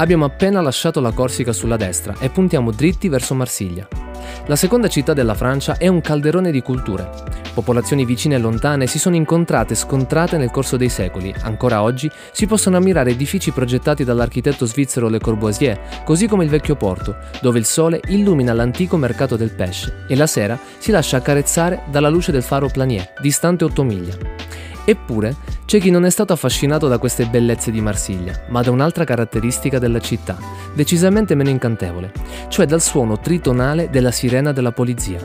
Abbiamo appena lasciato la Corsica sulla destra e puntiamo dritti verso Marsiglia. La seconda città della Francia è un calderone di culture. Popolazioni vicine e lontane si sono incontrate e scontrate nel corso dei secoli. Ancora oggi si possono ammirare edifici progettati dall'architetto svizzero Le Corbusier, così come il vecchio porto, dove il sole illumina l'antico mercato del pesce e la sera si lascia accarezzare dalla luce del faro Planier, distante 8 miglia. Eppure c'è chi non è stato affascinato da queste bellezze di Marsiglia, ma da un'altra caratteristica della città, decisamente meno incantevole, cioè dal suono tritonale della sirena della polizia.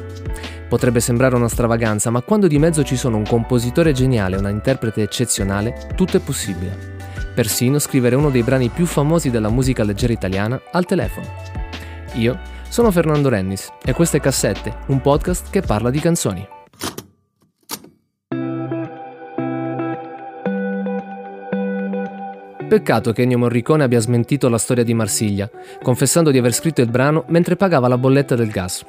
Potrebbe sembrare una stravaganza, ma quando di mezzo ci sono un compositore geniale e una interprete eccezionale, tutto è possibile. Persino scrivere uno dei brani più famosi della musica leggera italiana al telefono. Io sono Fernando Rennis e questo è Cassette, un podcast che parla di canzoni. Peccato che Ennio Morricone abbia smentito la storia di Marsiglia, confessando di aver scritto il brano mentre pagava la bolletta del gas.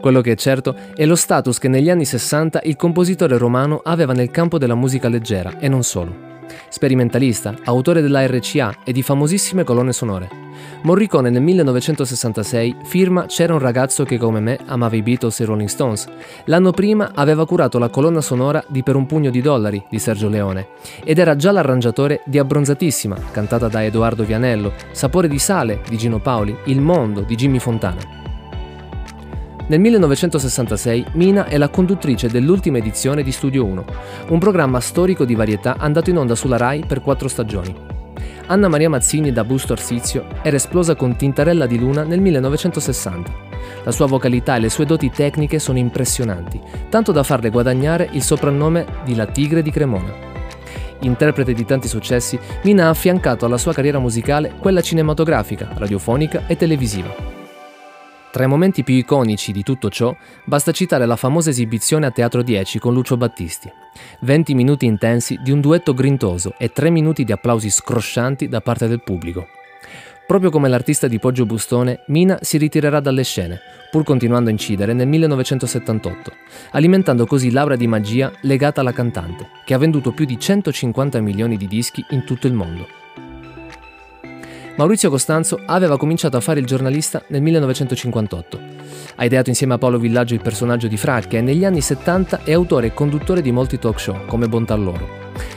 Quello che è certo è lo status che negli anni 60 il compositore romano aveva nel campo della musica leggera e non solo. Sperimentalista, autore della RCA e di famosissime colonne sonore. Morricone nel 1966 firma C'era un ragazzo che come me amava i Beatles e i Rolling Stones. L'anno prima aveva curato la colonna sonora di Per un pugno di dollari di Sergio Leone ed era già l'arrangiatore di Abbronzatissima, cantata da Edoardo Vianello, Sapore di sale di Gino Paoli, Il mondo di Jimmy Fontana. Nel 1966 Mina è la conduttrice dell'ultima edizione di Studio 1, un programma storico di varietà andato in onda sulla RAI per quattro stagioni. Anna Maria Mazzini da Busto Arsizio era esplosa con Tintarella di Luna nel 1960. La sua vocalità e le sue doti tecniche sono impressionanti, tanto da farle guadagnare il soprannome di La Tigre di Cremona. Interprete di tanti successi, Mina ha affiancato alla sua carriera musicale quella cinematografica, radiofonica e televisiva. Tra i momenti più iconici di tutto ciò, basta citare la famosa esibizione a Teatro 10 con Lucio Battisti. 20 minuti intensi di un duetto grintoso e 3 minuti di applausi scroscianti da parte del pubblico. Proprio come l'artista di Poggio Bustone, Mina si ritirerà dalle scene, pur continuando a incidere nel 1978, alimentando così l'aura di magia legata alla cantante, che ha venduto più di 150 milioni di dischi in tutto il mondo. Maurizio Costanzo aveva cominciato a fare il giornalista nel 1958. Ha ideato insieme a Paolo Villaggio il personaggio di Fracca e negli anni 70 è autore e conduttore di molti talk show, come Bontà loro.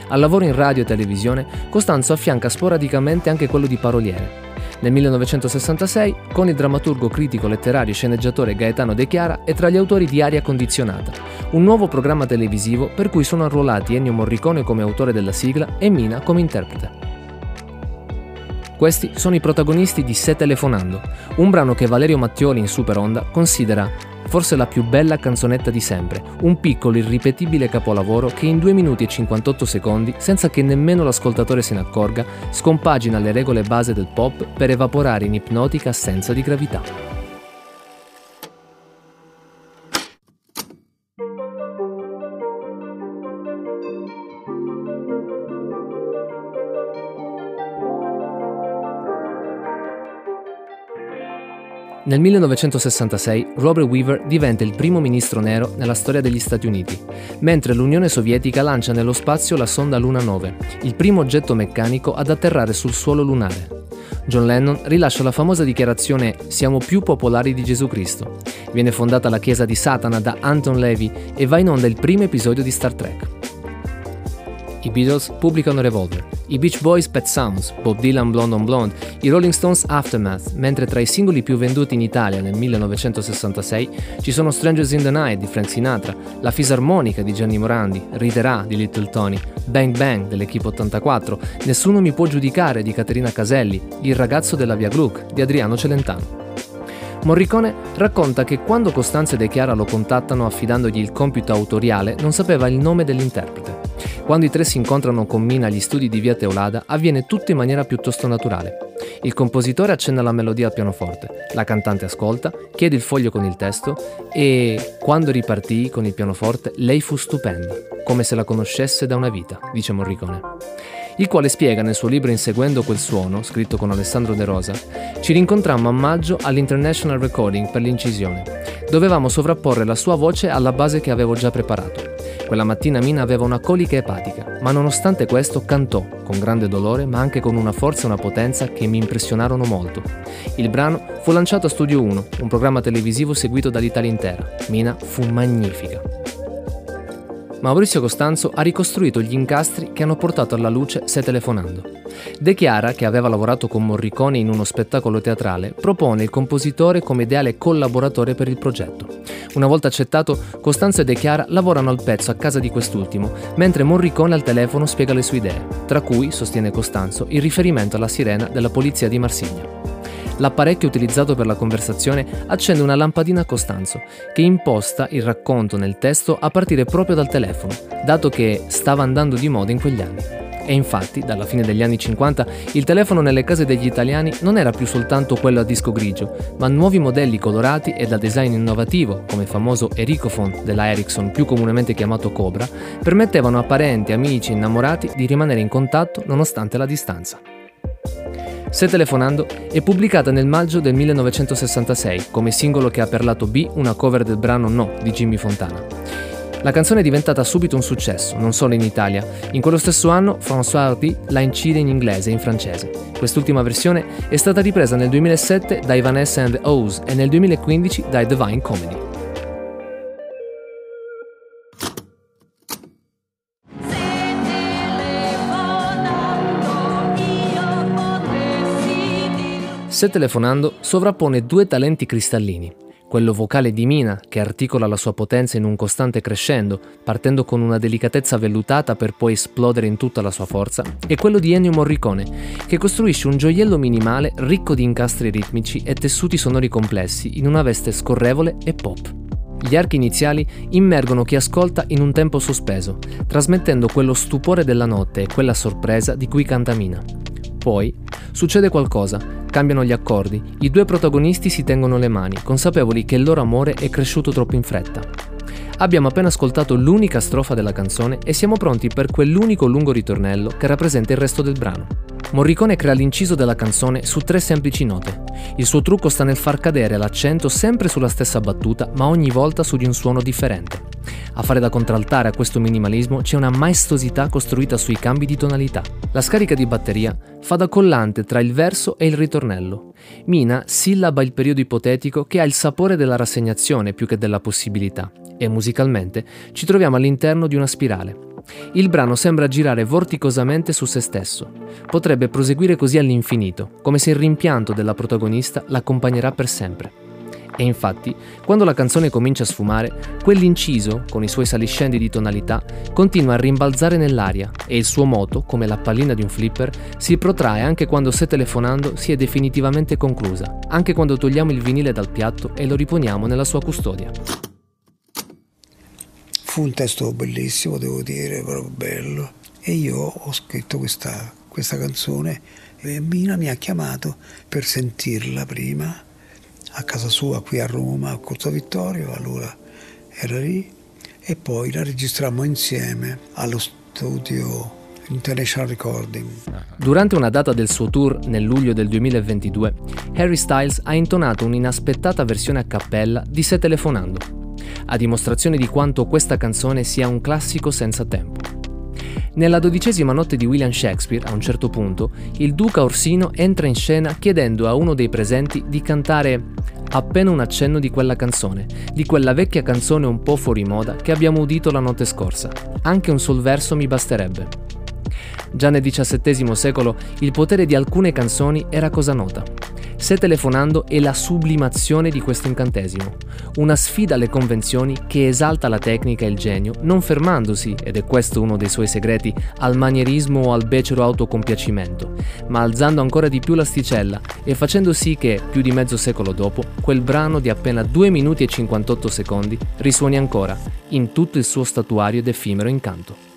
Al lavoro in radio e televisione, Costanzo affianca sporadicamente anche quello di paroliere. Nel 1966, con il drammaturgo critico letterario e sceneggiatore Gaetano De Chiara, è tra gli autori di Aria Condizionata, un nuovo programma televisivo per cui sono arruolati Ennio Morricone come autore della sigla e Mina come interprete. Questi sono i protagonisti di Se telefonando, un brano che Valerio Mattioli in Super Onda considera forse la più bella canzonetta di sempre, un piccolo irripetibile capolavoro che in 2 minuti e 58 secondi, senza che nemmeno l'ascoltatore se ne accorga, scompagina le regole base del pop per evaporare in ipnotica assenza di gravità. Nel 1966 Robert Weaver diventa il primo ministro nero nella storia degli Stati Uniti, mentre l'Unione Sovietica lancia nello spazio la sonda Luna 9, il primo oggetto meccanico ad atterrare sul suolo lunare. John Lennon rilascia la famosa dichiarazione Siamo più popolari di Gesù Cristo. Viene fondata la chiesa di Satana da Anton Levy e va in onda il primo episodio di Star Trek. I Beatles pubblicano Revolver, i Beach Boys Pet Sounds, Bob Dylan Blonde on Blonde, i Rolling Stones Aftermath, mentre tra i singoli più venduti in Italia nel 1966 ci sono Strangers in the Night di Frank Sinatra, La Fisarmonica di Gianni Morandi, Riderà di Little Tony, Bang Bang dell'Equipe 84, Nessuno mi può giudicare di Caterina Caselli, Il ragazzo della Via Gluck di Adriano Celentano. Morricone racconta che quando Costanza e De Chiara lo contattano affidandogli il compito autoriale non sapeva il nome dell'interprete. Quando i tre si incontrano con Mina agli studi di Via Teolada avviene tutto in maniera piuttosto naturale. Il compositore accenna la melodia al pianoforte, la cantante ascolta, chiede il foglio con il testo e quando ripartì con il pianoforte lei fu stupenda, come se la conoscesse da una vita, dice Morricone. Il quale spiega nel suo libro Inseguendo quel suono, scritto con Alessandro De Rosa, ci rincontrammo a maggio all'International Recording per l'incisione. Dovevamo sovrapporre la sua voce alla base che avevo già preparato. Quella mattina Mina aveva una colica epatica, ma nonostante questo cantò, con grande dolore, ma anche con una forza e una potenza che mi impressionarono molto. Il brano fu lanciato a Studio 1, un programma televisivo seguito dall'Italia intera. Mina fu magnifica. Maurizio Costanzo ha ricostruito gli incastri che hanno portato alla luce Se telefonando. De Chiara, che aveva lavorato con Morricone in uno spettacolo teatrale, propone il compositore come ideale collaboratore per il progetto. Una volta accettato, Costanzo e De Chiara lavorano al pezzo a casa di quest'ultimo, mentre Morricone al telefono spiega le sue idee, tra cui, sostiene Costanzo, il riferimento alla sirena della polizia di Marsiglia. L'apparecchio utilizzato per la conversazione accende una lampadina a Costanzo, che imposta il racconto nel testo a partire proprio dal telefono, dato che stava andando di moda in quegli anni. E infatti, dalla fine degli anni 50, il telefono nelle case degli italiani non era più soltanto quello a disco grigio, ma nuovi modelli colorati e da design innovativo, come il famoso Ericophone della Ericsson, più comunemente chiamato Cobra, permettevano a parenti, amici innamorati di rimanere in contatto nonostante la distanza. Se telefonando è pubblicata nel maggio del 1966 come singolo che ha per lato B una cover del brano No di Jimmy Fontana. La canzone è diventata subito un successo, non solo in Italia. In quello stesso anno François Hardy la incide in inglese e in francese. Quest'ultima versione è stata ripresa nel 2007 dai Vanessa and the O's e nel 2015 dai Divine Comedy. Se telefonando sovrappone due talenti cristallini, quello vocale di Mina, che articola la sua potenza in un costante crescendo, partendo con una delicatezza vellutata per poi esplodere in tutta la sua forza, e quello di Ennio Morricone, che costruisce un gioiello minimale ricco di incastri ritmici e tessuti sonori complessi in una veste scorrevole e pop. Gli archi iniziali immergono chi ascolta in un tempo sospeso, trasmettendo quello stupore della notte e quella sorpresa di cui canta Mina. Poi succede qualcosa, Cambiano gli accordi, i due protagonisti si tengono le mani, consapevoli che il loro amore è cresciuto troppo in fretta. Abbiamo appena ascoltato l'unica strofa della canzone e siamo pronti per quell'unico lungo ritornello che rappresenta il resto del brano. Morricone crea l'inciso della canzone su tre semplici note. Il suo trucco sta nel far cadere l'accento sempre sulla stessa battuta, ma ogni volta su di un suono differente. A fare da contraltare a questo minimalismo c'è una maestosità costruita sui cambi di tonalità. La scarica di batteria fa da collante tra il verso e il ritornello. Mina sillaba il periodo ipotetico che ha il sapore della rassegnazione più che della possibilità e musicalmente ci troviamo all'interno di una spirale. Il brano sembra girare vorticosamente su se stesso. Potrebbe proseguire così all'infinito, come se il rimpianto della protagonista l'accompagnerà per sempre. E infatti, quando la canzone comincia a sfumare, quell'inciso, con i suoi saliscendi di tonalità, continua a rimbalzare nell'aria e il suo moto, come la pallina di un flipper, si protrae anche quando se telefonando si è definitivamente conclusa, anche quando togliamo il vinile dal piatto e lo riponiamo nella sua custodia. Fu un testo bellissimo, devo dire, proprio bello. E io ho scritto questa, questa canzone e Mina mi ha chiamato per sentirla prima a casa sua qui a Roma, a Corso Vittorio, allora era lì e poi la registrammo insieme allo studio International Recording. Durante una data del suo tour nel luglio del 2022, Harry Styles ha intonato un'inaspettata versione a cappella di Se telefonando a dimostrazione di quanto questa canzone sia un classico senza tempo. Nella dodicesima notte di William Shakespeare, a un certo punto, il duca Orsino entra in scena chiedendo a uno dei presenti di cantare appena un accenno di quella canzone, di quella vecchia canzone un po' fuori moda che abbiamo udito la notte scorsa. Anche un sol verso mi basterebbe. Già nel XVII secolo il potere di alcune canzoni era cosa nota. Se telefonando è la sublimazione di questo incantesimo, una sfida alle convenzioni che esalta la tecnica e il genio, non fermandosi, ed è questo uno dei suoi segreti, al manierismo o al becero autocompiacimento, ma alzando ancora di più l'asticella e facendo sì che, più di mezzo secolo dopo, quel brano di appena 2 minuti e 58 secondi risuoni ancora, in tutto il suo statuario ed effimero incanto.